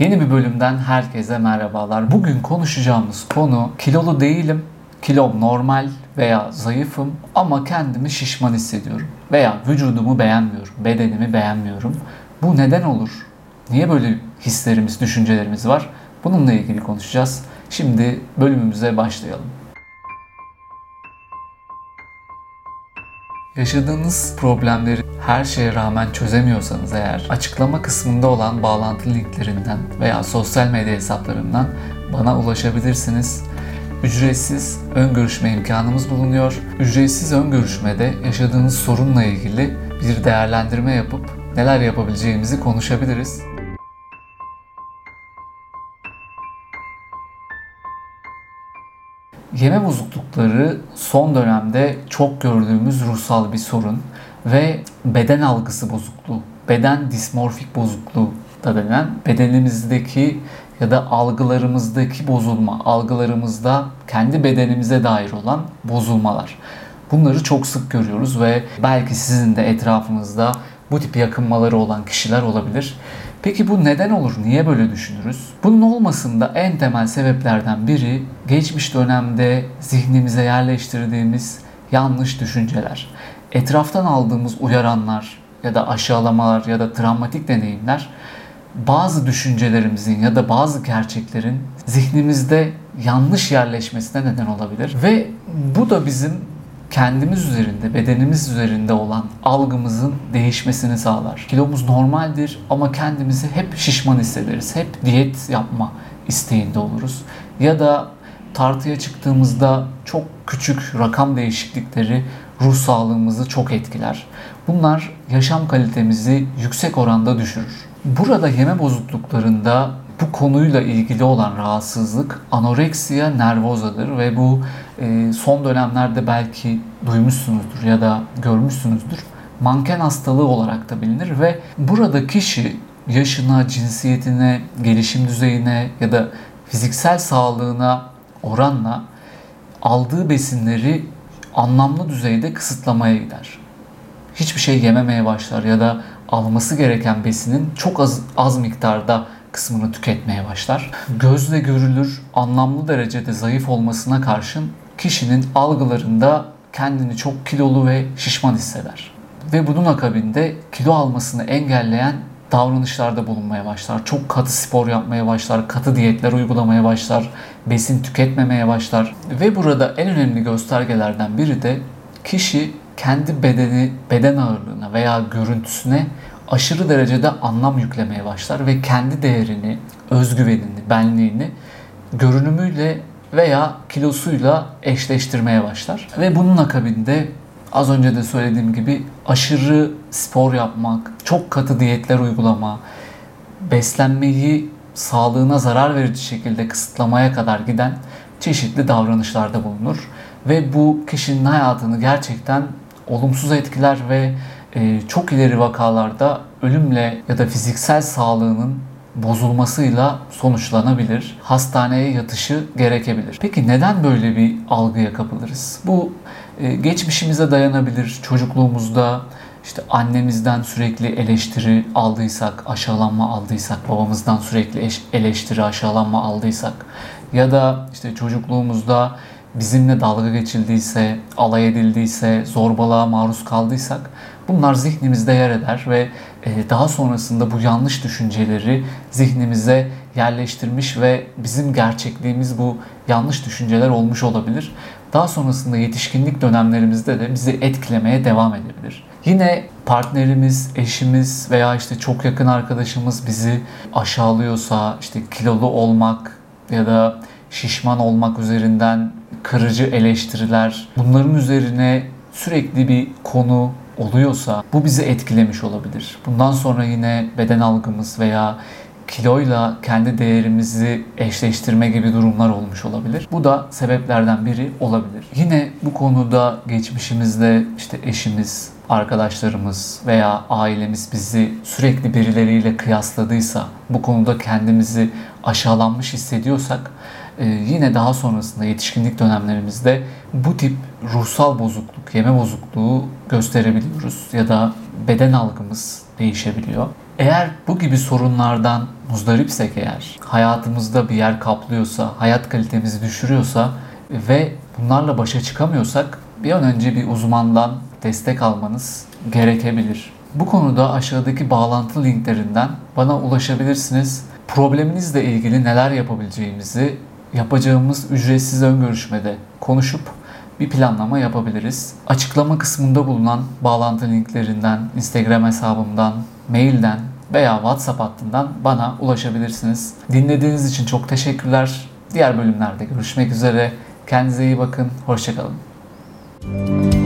Yeni bir bölümden herkese merhabalar. Bugün konuşacağımız konu kilolu değilim, kilom normal veya zayıfım ama kendimi şişman hissediyorum. Veya vücudumu beğenmiyorum, bedenimi beğenmiyorum. Bu neden olur? Niye böyle hislerimiz, düşüncelerimiz var? Bununla ilgili konuşacağız. Şimdi bölümümüze başlayalım. Yaşadığınız problemleri her şeye rağmen çözemiyorsanız eğer açıklama kısmında olan bağlantı linklerinden veya sosyal medya hesaplarından bana ulaşabilirsiniz. Ücretsiz ön görüşme imkanımız bulunuyor. Ücretsiz ön görüşmede yaşadığınız sorunla ilgili bir değerlendirme yapıp neler yapabileceğimizi konuşabiliriz. Yeme bozuklukları son dönemde çok gördüğümüz ruhsal bir sorun ve beden algısı bozukluğu, beden dismorfik bozukluğu da denen bedenimizdeki ya da algılarımızdaki bozulma, algılarımızda kendi bedenimize dair olan bozulmalar. Bunları çok sık görüyoruz ve belki sizin de etrafınızda bu tip yakınmaları olan kişiler olabilir. Peki bu neden olur? Niye böyle düşünürüz? Bunun olmasında en temel sebeplerden biri geçmiş dönemde zihnimize yerleştirdiğimiz yanlış düşünceler. Etraftan aldığımız uyaranlar ya da aşağılamalar ya da travmatik deneyimler bazı düşüncelerimizin ya da bazı gerçeklerin zihnimizde yanlış yerleşmesine neden olabilir. Ve bu da bizim kendimiz üzerinde, bedenimiz üzerinde olan algımızın değişmesini sağlar. Kilomuz normaldir ama kendimizi hep şişman hissederiz. Hep diyet yapma isteğinde oluruz. Ya da tartıya çıktığımızda çok küçük rakam değişiklikleri ruh sağlığımızı çok etkiler. Bunlar yaşam kalitemizi yüksek oranda düşürür. Burada yeme bozukluklarında bu konuyla ilgili olan rahatsızlık anoreksiya nervozadır ve bu e, son dönemlerde belki duymuşsunuzdur ya da görmüşsünüzdür. Manken hastalığı olarak da bilinir ve burada kişi yaşına, cinsiyetine, gelişim düzeyine ya da fiziksel sağlığına oranla aldığı besinleri anlamlı düzeyde kısıtlamaya gider. Hiçbir şey yememeye başlar ya da alması gereken besinin çok az, az miktarda kısmını tüketmeye başlar. Gözle görülür, anlamlı derecede zayıf olmasına karşın kişinin algılarında kendini çok kilolu ve şişman hisseder. Ve bunun akabinde kilo almasını engelleyen davranışlarda bulunmaya başlar. Çok katı spor yapmaya başlar, katı diyetler uygulamaya başlar, besin tüketmemeye başlar. Ve burada en önemli göstergelerden biri de kişi kendi bedeni, beden ağırlığına veya görüntüsüne aşırı derecede anlam yüklemeye başlar ve kendi değerini, özgüvenini, benliğini görünümüyle veya kilosuyla eşleştirmeye başlar. Ve bunun akabinde az önce de söylediğim gibi aşırı spor yapmak, çok katı diyetler uygulama, beslenmeyi sağlığına zarar verici şekilde kısıtlamaya kadar giden çeşitli davranışlarda bulunur. Ve bu kişinin hayatını gerçekten olumsuz etkiler ve çok ileri vakalarda ölümle ya da fiziksel sağlığının bozulmasıyla sonuçlanabilir. Hastaneye yatışı gerekebilir. Peki neden böyle bir algıya kapılırız? Bu e, geçmişimize dayanabilir. Çocukluğumuzda işte annemizden sürekli eleştiri aldıysak, aşağılanma aldıysak, babamızdan sürekli eleştiri, aşağılanma aldıysak ya da işte çocukluğumuzda bizimle dalga geçildiyse, alay edildiyse, zorbalığa maruz kaldıysak bunlar zihnimizde yer eder ve e, daha sonrasında bu yanlış düşünceleri zihnimize yerleştirmiş ve bizim gerçekliğimiz bu yanlış düşünceler olmuş olabilir. Daha sonrasında yetişkinlik dönemlerimizde de bizi etkilemeye devam edebilir. Yine partnerimiz, eşimiz veya işte çok yakın arkadaşımız bizi aşağılıyorsa, işte kilolu olmak ya da şişman olmak üzerinden kırıcı eleştiriler, bunların üzerine sürekli bir konu oluyorsa bu bizi etkilemiş olabilir. Bundan sonra yine beden algımız veya kiloyla kendi değerimizi eşleştirme gibi durumlar olmuş olabilir. Bu da sebeplerden biri olabilir. Yine bu konuda geçmişimizde işte eşimiz, arkadaşlarımız veya ailemiz bizi sürekli birileriyle kıyasladıysa, bu konuda kendimizi aşağılanmış hissediyorsak yine daha sonrasında yetişkinlik dönemlerimizde bu tip ruhsal bozukluk, yeme bozukluğu gösterebiliyoruz ya da beden algımız değişebiliyor. Eğer bu gibi sorunlardan muzdaripsek eğer, hayatımızda bir yer kaplıyorsa, hayat kalitemizi düşürüyorsa ve bunlarla başa çıkamıyorsak bir an önce bir uzmandan destek almanız gerekebilir. Bu konuda aşağıdaki bağlantı linklerinden bana ulaşabilirsiniz. Probleminizle ilgili neler yapabileceğimizi yapacağımız ücretsiz ön görüşmede konuşup bir planlama yapabiliriz. Açıklama kısmında bulunan bağlantı linklerinden, Instagram hesabımdan, mailden veya WhatsApp hattından bana ulaşabilirsiniz. Dinlediğiniz için çok teşekkürler. Diğer bölümlerde görüşmek üzere. Kendinize iyi bakın. Hoşçakalın.